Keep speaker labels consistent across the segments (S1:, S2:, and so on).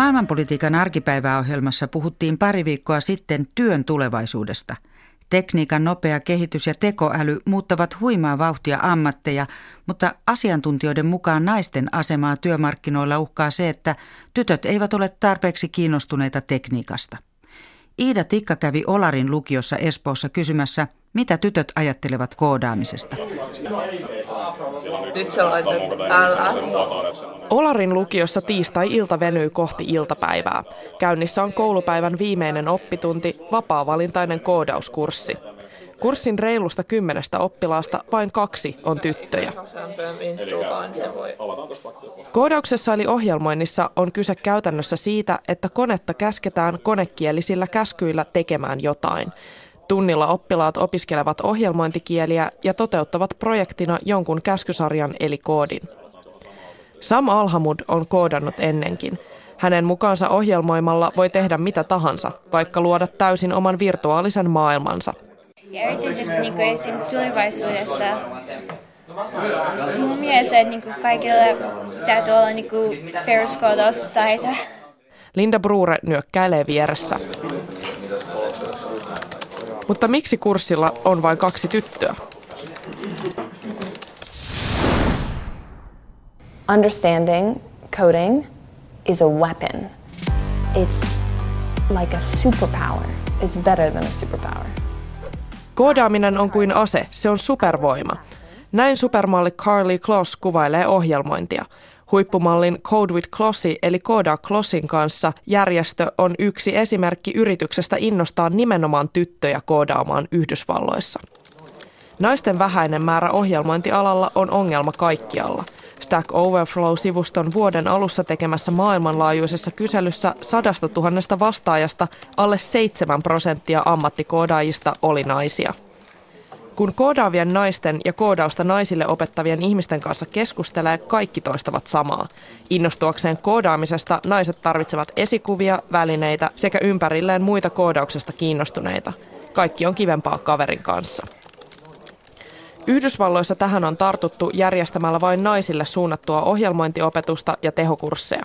S1: Maailmanpolitiikan arkipäiväohjelmassa puhuttiin pari viikkoa sitten työn tulevaisuudesta. Tekniikan nopea kehitys ja tekoäly muuttavat huimaa vauhtia ammatteja, mutta asiantuntijoiden mukaan naisten asemaa työmarkkinoilla uhkaa se, että tytöt eivät ole tarpeeksi kiinnostuneita tekniikasta. Iida Tikka kävi Olarin lukiossa Espoossa kysymässä, mitä tytöt ajattelevat koodaamisesta.
S2: Nyt LS.
S3: Olarin lukiossa tiistai-ilta venyy kohti iltapäivää. Käynnissä on koulupäivän viimeinen oppitunti, vapaa-valintainen koodauskurssi. Kurssin reilusta kymmenestä oppilaasta vain kaksi on tyttöjä. Koodauksessa eli ohjelmoinnissa on kyse käytännössä siitä, että konetta käsketään konekielisillä käskyillä tekemään jotain. Tunnilla oppilaat opiskelevat ohjelmointikieliä ja toteuttavat projektina jonkun käskysarjan eli koodin. Sam Alhamud on koodannut ennenkin. Hänen mukaansa ohjelmoimalla voi tehdä mitä tahansa, vaikka luoda täysin oman virtuaalisen maailmansa.
S4: Ja erityisesti niin kuin esim. tulevaisuudessa mun mielestä, että niin kuin kaikille täytyy olla niin kuin peruskoodastaito.
S3: Linda Brure nyökkäilee vieressä. Mutta miksi kurssilla on vain kaksi tyttöä?
S5: understanding coding is a weapon. It's like a superpower. It's better than a superpower.
S3: Koodaaminen on kuin ase, se on supervoima. Näin supermalli Carly Kloss kuvailee ohjelmointia. Huippumallin Code with Klossy eli Kooda Klossin kanssa järjestö on yksi esimerkki yrityksestä innostaa nimenomaan tyttöjä koodaamaan Yhdysvalloissa. Naisten vähäinen määrä ohjelmointialalla on ongelma kaikkialla – Stack Overflow-sivuston vuoden alussa tekemässä maailmanlaajuisessa kyselyssä sadasta tuhannesta vastaajasta alle 7 prosenttia ammattikoodaajista oli naisia. Kun koodaavien naisten ja koodausta naisille opettavien ihmisten kanssa keskustelee, kaikki toistavat samaa. Innostuakseen koodaamisesta naiset tarvitsevat esikuvia, välineitä sekä ympärilleen muita koodauksesta kiinnostuneita. Kaikki on kivempaa kaverin kanssa. Yhdysvalloissa tähän on tartuttu järjestämällä vain naisille suunnattua ohjelmointiopetusta ja tehokursseja.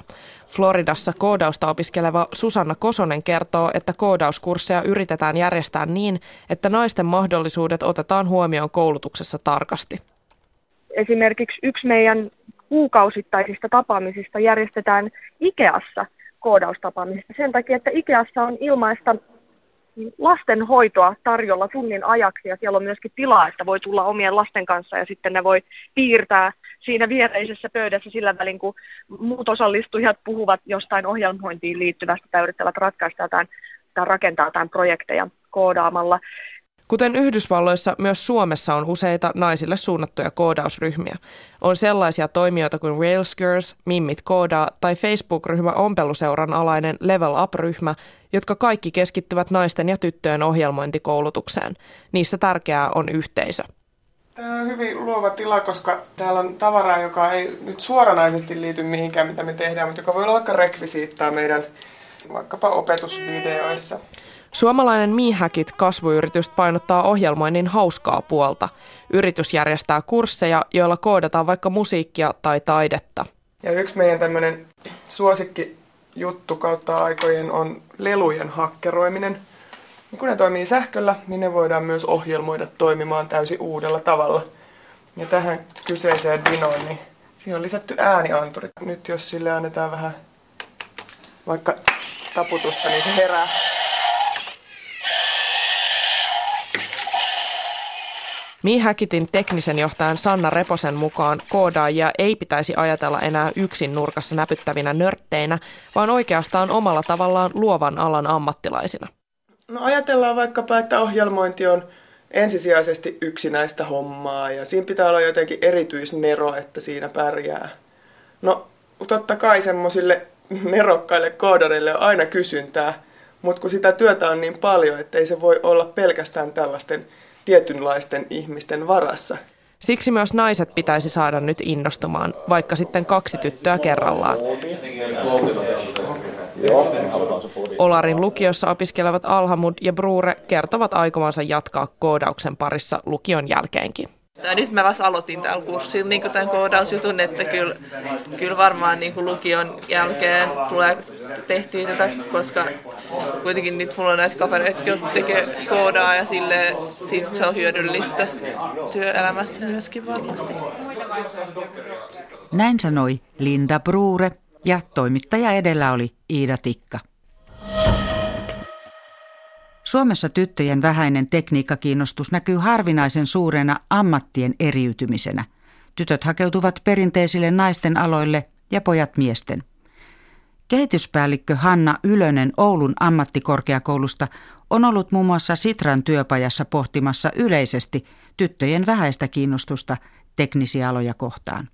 S3: Floridassa koodausta opiskeleva Susanna Kosonen kertoo, että koodauskursseja yritetään järjestää niin, että naisten mahdollisuudet otetaan huomioon koulutuksessa tarkasti.
S6: Esimerkiksi yksi meidän kuukausittaisista tapaamisista järjestetään Ikeassa koodaustapaamisista sen takia, että Ikeassa on ilmaista lastenhoitoa tarjolla tunnin ajaksi ja siellä on myöskin tilaa, että voi tulla omien lasten kanssa ja sitten ne voi piirtää siinä viereisessä pöydässä sillä välin, kun muut osallistujat puhuvat jostain ohjelmointiin liittyvästä tai yrittävät ratkaista jotain tai rakentaa jotain projekteja koodaamalla.
S3: Kuten Yhdysvalloissa, myös Suomessa on useita naisille suunnattuja koodausryhmiä. On sellaisia toimijoita kuin Rails Girls, Mimmit Koodaa tai Facebook-ryhmä Ompeluseuran alainen Level Up-ryhmä, jotka kaikki keskittyvät naisten ja tyttöjen ohjelmointikoulutukseen. Niissä tärkeää on yhteisö.
S7: Tämä on hyvin luova tila, koska täällä on tavaraa, joka ei nyt suoranaisesti liity mihinkään, mitä me tehdään, mutta joka voi olla vaikka rekvisiittaa meidän vaikkapa opetusvideoissa.
S3: Suomalainen Mihäkit kasvuyritys painottaa ohjelmoinnin hauskaa puolta. Yritys järjestää kursseja, joilla koodataan vaikka musiikkia tai taidetta.
S7: Ja yksi meidän tämmöinen suosikki juttu kautta aikojen on lelujen hakkeroiminen. Kun ne toimii sähköllä, niin ne voidaan myös ohjelmoida toimimaan täysin uudella tavalla. Ja tähän kyseiseen dinoon, niin siihen on lisätty äänianturit. Nyt jos sille annetaan vähän vaikka taputusta, niin se herää.
S3: Miihäkitin teknisen johtajan Sanna Reposen mukaan koodaajia ei pitäisi ajatella enää yksin nurkassa näpyttävinä nörtteinä, vaan oikeastaan omalla tavallaan luovan alan ammattilaisina.
S7: No ajatellaan vaikkapa, että ohjelmointi on ensisijaisesti yksinäistä hommaa ja siinä pitää olla jotenkin erityisnero, että siinä pärjää. No totta kai semmoisille nerokkaille koodareille on aina kysyntää, mutta kun sitä työtä on niin paljon, että ei se voi olla pelkästään tällaisten tietynlaisten ihmisten varassa.
S3: Siksi myös naiset pitäisi saada nyt innostumaan, vaikka sitten kaksi tyttöä kerrallaan. Olarin lukiossa opiskelevat Alhamud ja Brure kertovat aikovansa jatkaa koodauksen parissa lukion jälkeenkin.
S8: Nyt mä vasta aloitin tällä kurssilla niin tämän koodausjutun, että kyllä, kyllä varmaan niin kuin lukion jälkeen tulee tehtyä tätä, koska kuitenkin nyt mulla on näitä kavereita, jotka tekee koodaa ja sille siitä se on hyödyllistä tässä työelämässä myöskin varmasti.
S1: Näin sanoi Linda Bruure ja toimittaja edellä oli Iida Tikka. Suomessa tyttöjen vähäinen tekniikkakiinnostus näkyy harvinaisen suurena ammattien eriytymisenä. Tytöt hakeutuvat perinteisille naisten aloille ja pojat miesten. Kehityspäällikkö Hanna Ylönen Oulun ammattikorkeakoulusta on ollut muun muassa Sitran työpajassa pohtimassa yleisesti tyttöjen vähäistä kiinnostusta teknisiä aloja kohtaan.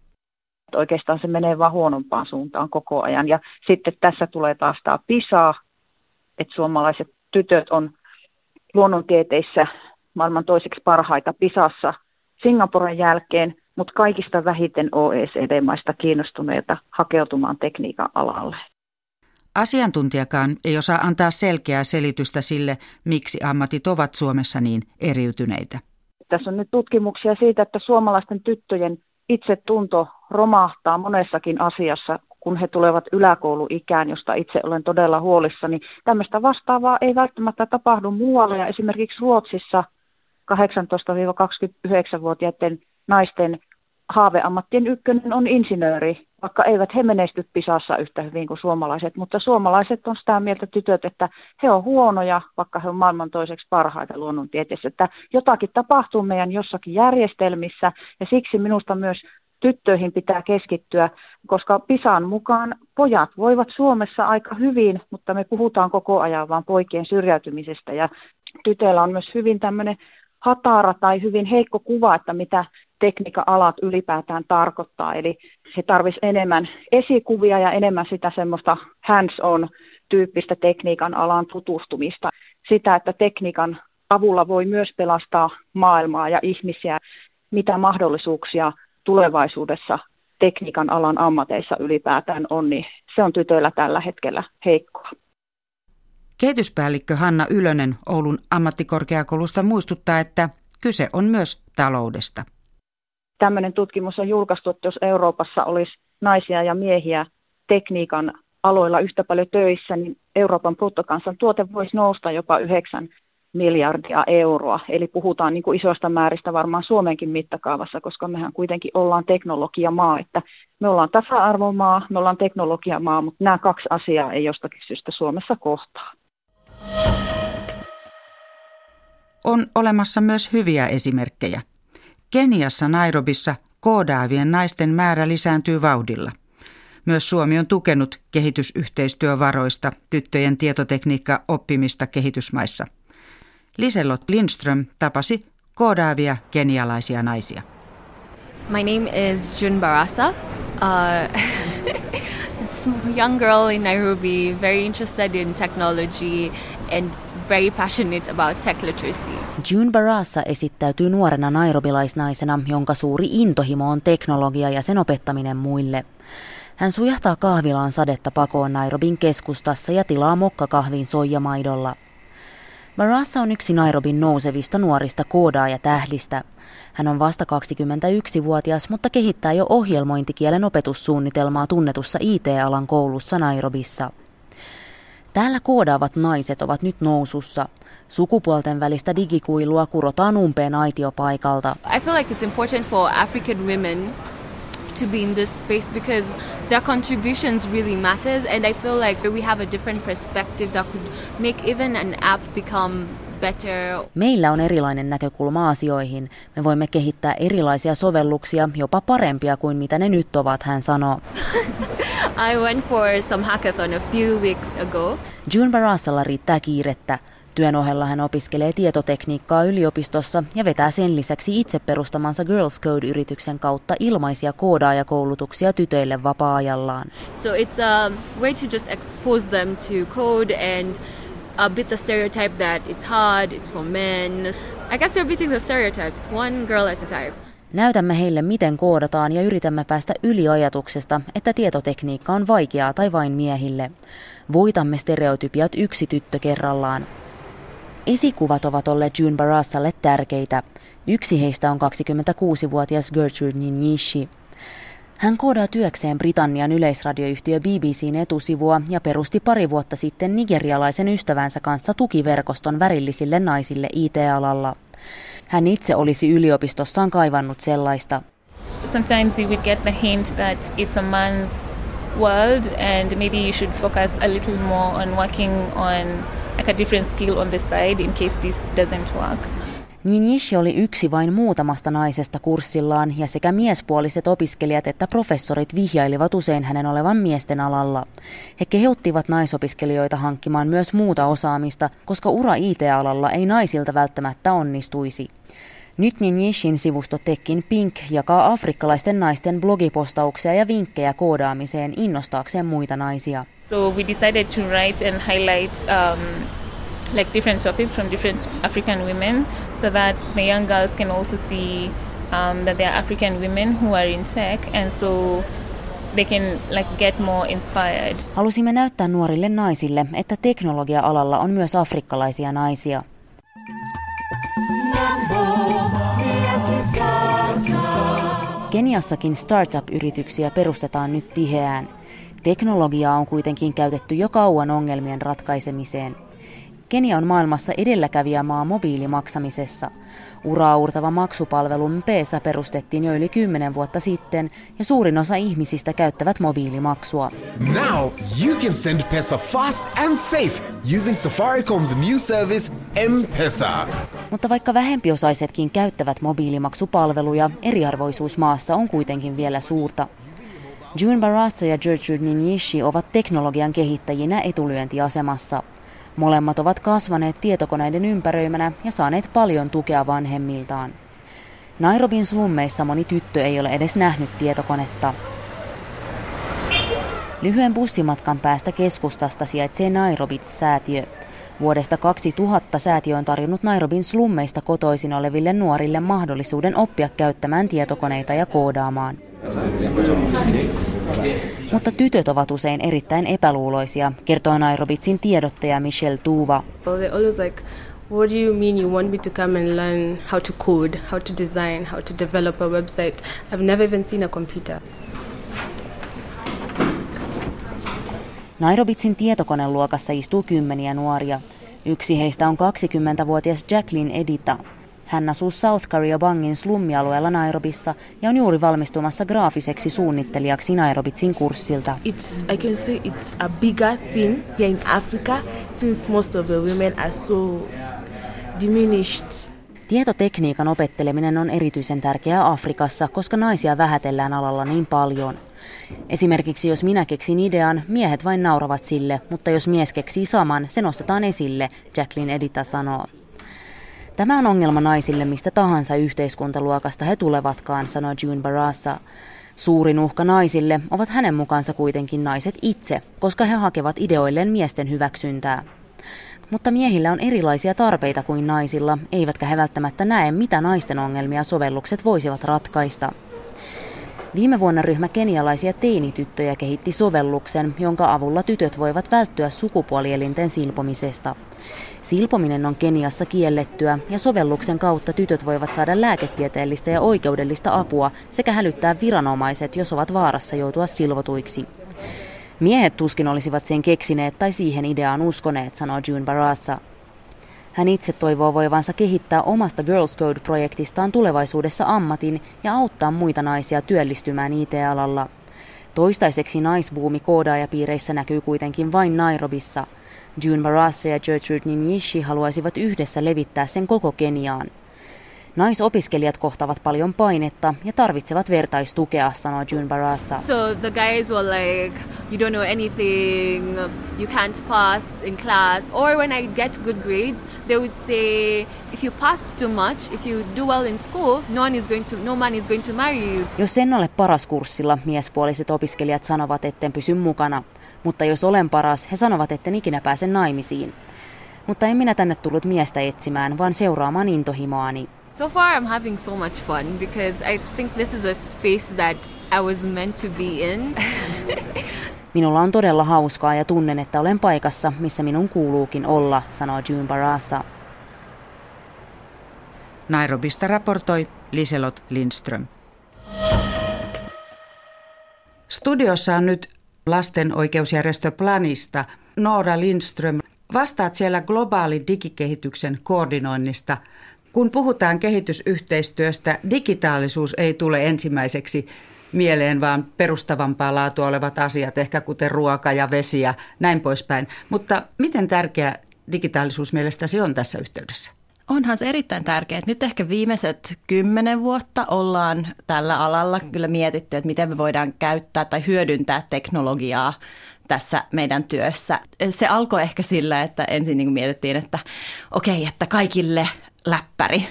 S9: Oikeastaan se menee vaan huonompaan suuntaan koko ajan. Ja sitten tässä tulee taas tämä PISA, että suomalaiset tytöt on luonnontieteissä maailman toiseksi parhaita PISassa Singaporen jälkeen, mutta kaikista vähiten OECD-maista kiinnostuneita hakeutumaan tekniikan alalle.
S1: Asiantuntijakaan ei osaa antaa selkeää selitystä sille, miksi ammatit ovat Suomessa niin eriytyneitä.
S9: Tässä on nyt tutkimuksia siitä, että suomalaisten tyttöjen itsetunto romahtaa monessakin asiassa, kun he tulevat yläkouluikään, josta itse olen todella huolissani. Tämmöistä vastaavaa ei välttämättä tapahdu muualla ja esimerkiksi Ruotsissa 18-29-vuotiaiden naisten haaveammattien ykkönen on insinööri, vaikka eivät he menesty pisassa yhtä hyvin kuin suomalaiset, mutta suomalaiset on sitä mieltä tytöt, että he on huonoja, vaikka he on maailman toiseksi parhaita luonnontieteessä, että jotakin tapahtuu meidän jossakin järjestelmissä ja siksi minusta myös tyttöihin pitää keskittyä, koska PISAn mukaan pojat voivat Suomessa aika hyvin, mutta me puhutaan koko ajan vain poikien syrjäytymisestä ja tytöillä on myös hyvin tämmöinen hatara tai hyvin heikko kuva, että mitä tekniikan alat ylipäätään tarkoittaa. Eli se tarvisi enemmän esikuvia ja enemmän sitä semmoista hands-on tyyppistä tekniikan alan tutustumista. Sitä, että tekniikan avulla voi myös pelastaa maailmaa ja ihmisiä, mitä mahdollisuuksia tulevaisuudessa tekniikan alan ammateissa ylipäätään on, niin se on tytöillä tällä hetkellä heikkoa.
S1: Kehityspäällikkö Hanna Ylönen Oulun ammattikorkeakoulusta muistuttaa, että kyse on myös taloudesta.
S9: Tämmöinen tutkimus on julkaistu, että jos Euroopassa olisi naisia ja miehiä tekniikan aloilla yhtä paljon töissä, niin Euroopan bruttokansantuote voisi nousta jopa 9 miljardia euroa. Eli puhutaan niin kuin isoista määristä varmaan Suomenkin mittakaavassa, koska mehän kuitenkin ollaan teknologiamaa, että me ollaan tasa-arvomaa, me ollaan teknologiamaa, mutta nämä kaksi asiaa ei jostakin syystä Suomessa kohtaa.
S1: On olemassa myös hyviä esimerkkejä. Keniassa Nairobissa koodaavien naisten määrä lisääntyy vauhdilla. Myös Suomi on tukenut kehitysyhteistyövaroista tyttöjen tietotekniikka-oppimista kehitysmaissa – Liselot Lindström tapasi koodaavia kenialaisia naisia.
S10: My name is Jun Barasa. Uh, young girl in Nairobi, very interested in technology and very passionate about tech literacy.
S11: June Barassa esittäytyy nuorena nairobilaisnaisena, jonka suuri intohimo on teknologia ja sen opettaminen muille. Hän sujahtaa kahvilaan sadetta pakoon Nairobin keskustassa ja tilaa mokkakahvin soijamaidolla – Marassa on yksi Nairobin nousevista nuorista koodaaja-tähdistä. Hän on vasta 21-vuotias, mutta kehittää jo ohjelmointikielen opetussuunnitelmaa tunnetussa IT-alan koulussa Nairobissa. Täällä koodaavat naiset ovat nyt nousussa. Sukupuolten välistä digikuilua kurotaan umpeen aitiopaikalta.
S10: I feel like it's important for African women to be in this space because their contributions really matters and I feel like we have a different perspective that could make even an app become better.
S11: Meillä on erilainen näkökulma asioihin. Me voimme kehittää erilaisia sovelluksia, jopa parempia kuin mitä ne nyt ovat, hän sanoo.
S10: I went for some hackathon a few weeks ago.
S11: June Barassalla riittää kiirettä. Työn ohella hän opiskelee tietotekniikkaa yliopistossa ja vetää sen lisäksi itse perustamansa Girls Code-yrityksen kautta ilmaisia koodaajakoulutuksia tytöille vapaa-ajallaan.
S10: So it's a way to just expose them to code and a bit the stereotype that it's hard, it's for men. I guess we're beating the stereotypes one girl at a time.
S11: Näytämme heille, miten koodataan ja yritämme päästä yli ajatuksesta, että tietotekniikka on vaikeaa tai vain miehille. Voitamme stereotypiat yksi tyttö kerrallaan. Esikuvat ovat olleet June Barassalle tärkeitä. Yksi heistä on 26-vuotias Gertrude Ninyishi. Hän koodaa työkseen Britannian yleisradioyhtiö BBCn etusivua ja perusti pari vuotta sitten nigerialaisen ystävänsä kanssa tukiverkoston värillisille naisille IT-alalla. Hän itse olisi yliopistossaan kaivannut sellaista.
S12: Sometimes you would get the hint that it's a man's world and maybe you should focus a little more on working on like a different skill on the side in case this doesn't work.
S11: Ninjishi oli yksi vain muutamasta naisesta kurssillaan ja sekä miespuoliset opiskelijat että professorit vihjailivat usein hänen olevan miesten alalla. He kehottivat naisopiskelijoita hankkimaan myös muuta osaamista, koska ura IT-alalla ei naisilta välttämättä onnistuisi. Nyt Ninjishin sivusto Tekin Pink jakaa afrikkalaisten naisten blogipostauksia ja vinkkejä koodaamiseen innostaakseen muita naisia.
S12: So we decided to write and highlight um, like different topics from different African women so that the young girls can also see um, that there are African women who are in tech and so they can like get more inspired.
S11: Halusimme näyttää nuorille naisille, että teknologia-alalla on myös afrikkalaisia naisia. Keniassakin startup-yrityksiä perustetaan nyt tiheään. Teknologiaa on kuitenkin käytetty jo kauan ongelmien ratkaisemiseen – Kenia on maailmassa edelläkävijämaa mobiilimaksamisessa. Uraurtava maksupalvelu Mpesa perustettiin jo yli 10 vuotta sitten ja suurin osa ihmisistä käyttävät mobiilimaksua.
S13: Now you can send pesa fast and safe using Safaricom's new service M-Pesa.
S11: Mutta vaikka vähempiosaisetkin käyttävät mobiilimaksupalveluja, eriarvoisuus maassa on kuitenkin vielä suurta. June Barassa ja Gertrude Ninyishi ovat teknologian kehittäjinä etulyöntiasemassa. Molemmat ovat kasvaneet tietokoneiden ympäröimänä ja saaneet paljon tukea vanhemmiltaan. Nairobin slummeissa moni tyttö ei ole edes nähnyt tietokonetta. Lyhyen bussimatkan päästä keskustasta sijaitsee Nairobits-säätiö. Vuodesta 2000 säätiö on tarjonnut Nairobin slummeista kotoisin oleville nuorille mahdollisuuden oppia käyttämään tietokoneita ja koodaamaan. Mutta tytöt ovat usein erittäin epäluuloisia, kertoo Nairobitsin tiedottaja Michelle Tuva.
S14: what do you mean you want me to come and learn how to code, how to design, how to develop a website? I've never even seen a computer.
S11: Nairobitsin tietokoneluokassa istuu kymmeniä nuoria. Yksi heistä on 20-vuotias Jacqueline Edita, hän asuu South Karriobangin slummialueella Nairobissa ja on juuri valmistumassa graafiseksi suunnittelijaksi Nairobitsin kurssilta.
S15: It's, I can say it's a bigger thing here in Africa since most of the women are so diminished.
S11: Tietotekniikan opetteleminen on erityisen tärkeää Afrikassa, koska naisia vähätellään alalla niin paljon. Esimerkiksi jos minä keksin idean, miehet vain nauravat sille, mutta jos mies keksii saman, se nostetaan esille, Jacqueline Edita sanoo. Tämä on ongelma naisille mistä tahansa yhteiskuntaluokasta he tulevatkaan, sanoi June Barassa. Suurin uhka naisille ovat hänen mukaansa kuitenkin naiset itse, koska he hakevat ideoilleen miesten hyväksyntää. Mutta miehillä on erilaisia tarpeita kuin naisilla, eivätkä he välttämättä näe, mitä naisten ongelmia sovellukset voisivat ratkaista. Viime vuonna ryhmä kenialaisia teinityttöjä kehitti sovelluksen, jonka avulla tytöt voivat välttyä sukupuolielinten silpomisesta. Silpominen on Keniassa kiellettyä ja sovelluksen kautta tytöt voivat saada lääketieteellistä ja oikeudellista apua sekä hälyttää viranomaiset, jos ovat vaarassa joutua silvotuiksi. Miehet tuskin olisivat sen keksineet tai siihen ideaan uskoneet, sanoo June Barassa. Hän itse toivoo voivansa kehittää omasta Girls Code-projektistaan tulevaisuudessa ammatin ja auttaa muita naisia työllistymään IT-alalla. Toistaiseksi naisbuumi koodaajapiireissä näkyy kuitenkin vain Nairobissa – June Barassa ja Gertrude Ninyishi haluaisivat yhdessä levittää sen koko Keniaan. Naisopiskelijat kohtavat paljon painetta ja tarvitsevat vertaistukea, sanoo June Barassa.
S10: So the guys were like, you don't know anything, you can't pass in class. Or when I get good grades, they would say, if you pass too much, if you do well in school, no one is going to, no man is going to marry you.
S11: Jos en ole paras kurssilla, miespuoliset opiskelijat sanovat, etten pysy mukana. Mutta jos olen paras, he sanovat, etten ikinä pääse naimisiin. Mutta en minä tänne tullut miestä etsimään, vaan seuraamaan intohimoani.
S10: So far, I'm having so much fun because I think this is a space that I was meant to be in.
S11: Minulla on todella hauskaa ja tunnen, että olen paikassa, missä minun kuuluukin olla, sanoo June Barassa.
S1: Nairobista raportoi Liselot Lindström. Studiossa on nyt lasten oikeusjärjestö Planista Noora Lindström. Vastaat siellä globaalin digikehityksen koordinoinnista. Kun puhutaan kehitysyhteistyöstä, digitaalisuus ei tule ensimmäiseksi mieleen, vaan perustavampaa laatua olevat asiat, ehkä kuten ruoka ja vesi ja näin poispäin. Mutta miten tärkeä digitaalisuus mielestäsi on tässä yhteydessä?
S16: Onhan se erittäin tärkeää. Nyt ehkä viimeiset kymmenen vuotta ollaan tällä alalla kyllä mietitty, että miten me voidaan käyttää tai hyödyntää teknologiaa tässä meidän työssä. Se alkoi ehkä sillä, että ensin niin mietittiin, että okei, okay, että kaikille läppäri.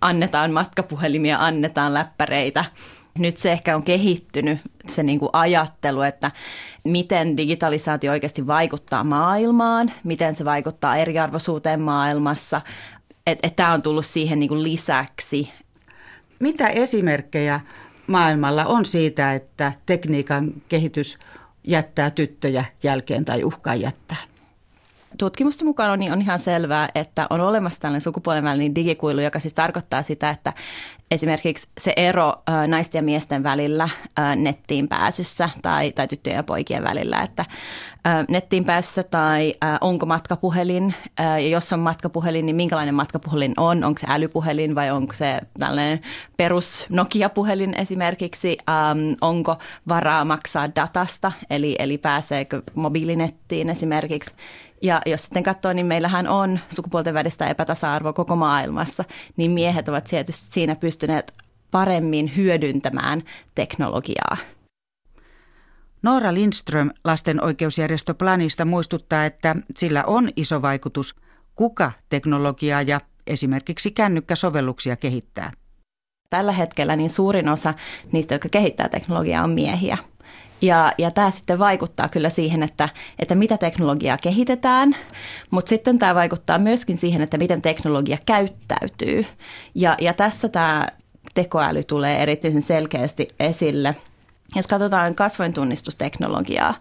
S16: Annetaan matkapuhelimia, annetaan läppäreitä. Nyt se ehkä on kehittynyt, se niin kuin ajattelu, että miten digitalisaatio oikeasti vaikuttaa maailmaan, miten se vaikuttaa eriarvoisuuteen maailmassa, että et tämä on tullut siihen niin kuin lisäksi.
S1: Mitä esimerkkejä maailmalla on siitä, että tekniikan kehitys jättää tyttöjä jälkeen tai uhkaa jättää?
S16: Tutkimusten mukaan on, niin on ihan selvää, että on olemassa tällainen sukupuolen välinen digikuilu, joka siis tarkoittaa sitä, että esimerkiksi se ero naisten ja miesten välillä nettiin pääsyssä tai, tai tyttöjen ja poikien välillä, että nettiin pääsyssä tai onko matkapuhelin ja jos on matkapuhelin, niin minkälainen matkapuhelin on, onko se älypuhelin vai onko se tällainen perus Nokia-puhelin esimerkiksi, onko varaa maksaa datasta, eli, eli pääseekö mobiilinettiin esimerkiksi. Ja jos sitten katsoo, niin meillähän on sukupuolten välistä epätasa-arvoa koko maailmassa, niin miehet ovat siinä pystyneet paremmin hyödyntämään teknologiaa.
S1: Noora Lindström lasten oikeusjärjestö Planista muistuttaa, että sillä on iso vaikutus, kuka teknologiaa ja esimerkiksi kännykkäsovelluksia kehittää.
S16: Tällä hetkellä niin suurin osa niistä, jotka kehittää teknologiaa, on miehiä. Ja, ja tämä sitten vaikuttaa kyllä siihen, että, että mitä teknologiaa kehitetään, mutta sitten tämä vaikuttaa myöskin siihen, että miten teknologia käyttäytyy. Ja, ja tässä tämä tekoäly tulee erityisen selkeästi esille – jos katsotaan kasvointunnistusteknologiaa,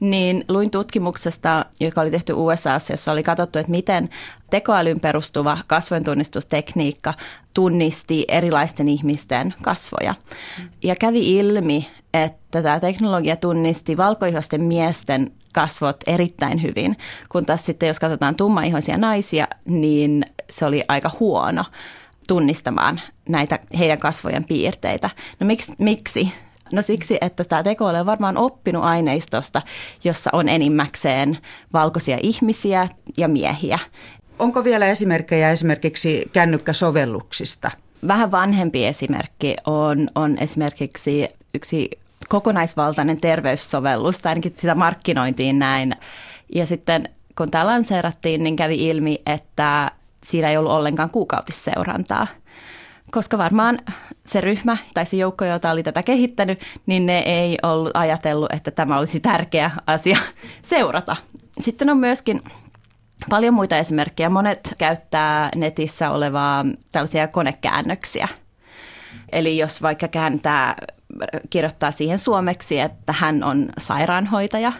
S16: niin luin tutkimuksesta, joka oli tehty USAssa, jossa oli katsottu, että miten tekoälyn perustuva kasvointunnistustekniikka tunnisti erilaisten ihmisten kasvoja. Ja kävi ilmi, että tämä teknologia tunnisti valkoihoisten miesten kasvot erittäin hyvin, kun taas sitten jos katsotaan tummaihoisia naisia, niin se oli aika huono tunnistamaan näitä heidän kasvojen piirteitä. No miksi? miksi? No siksi, että tämä tekoäly on varmaan oppinut aineistosta, jossa on enimmäkseen valkoisia ihmisiä ja miehiä.
S1: Onko vielä esimerkkejä esimerkiksi kännykkäsovelluksista?
S16: Vähän vanhempi esimerkki on, on esimerkiksi yksi kokonaisvaltainen terveyssovellus, tai ainakin sitä markkinointiin näin. Ja sitten kun tämä lanseerattiin, niin kävi ilmi, että siinä ei ollut ollenkaan kuukautisseurantaa – koska varmaan se ryhmä tai se joukko, jota oli tätä kehittänyt, niin ne ei ollut ajatellut, että tämä olisi tärkeä asia seurata. Sitten on myöskin paljon muita esimerkkejä. Monet käyttää netissä olevaa tällaisia konekäännöksiä. Eli jos vaikka kääntää, kirjoittaa siihen suomeksi, että hän on sairaanhoitaja,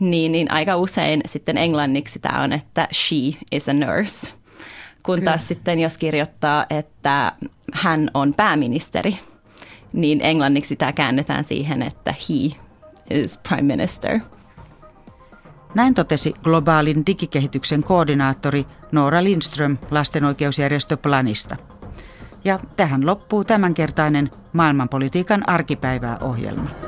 S16: niin, niin aika usein sitten englanniksi tämä on, että she is a nurse – kun taas Kyllä. sitten jos kirjoittaa, että hän on pääministeri, niin englanniksi tämä käännetään siihen, että he is prime minister.
S1: Näin totesi globaalin digikehityksen koordinaattori Noora Lindström lastenoikeusjärjestö Planista. Ja tähän loppuu tämänkertainen maailmanpolitiikan arkipäivää ohjelma.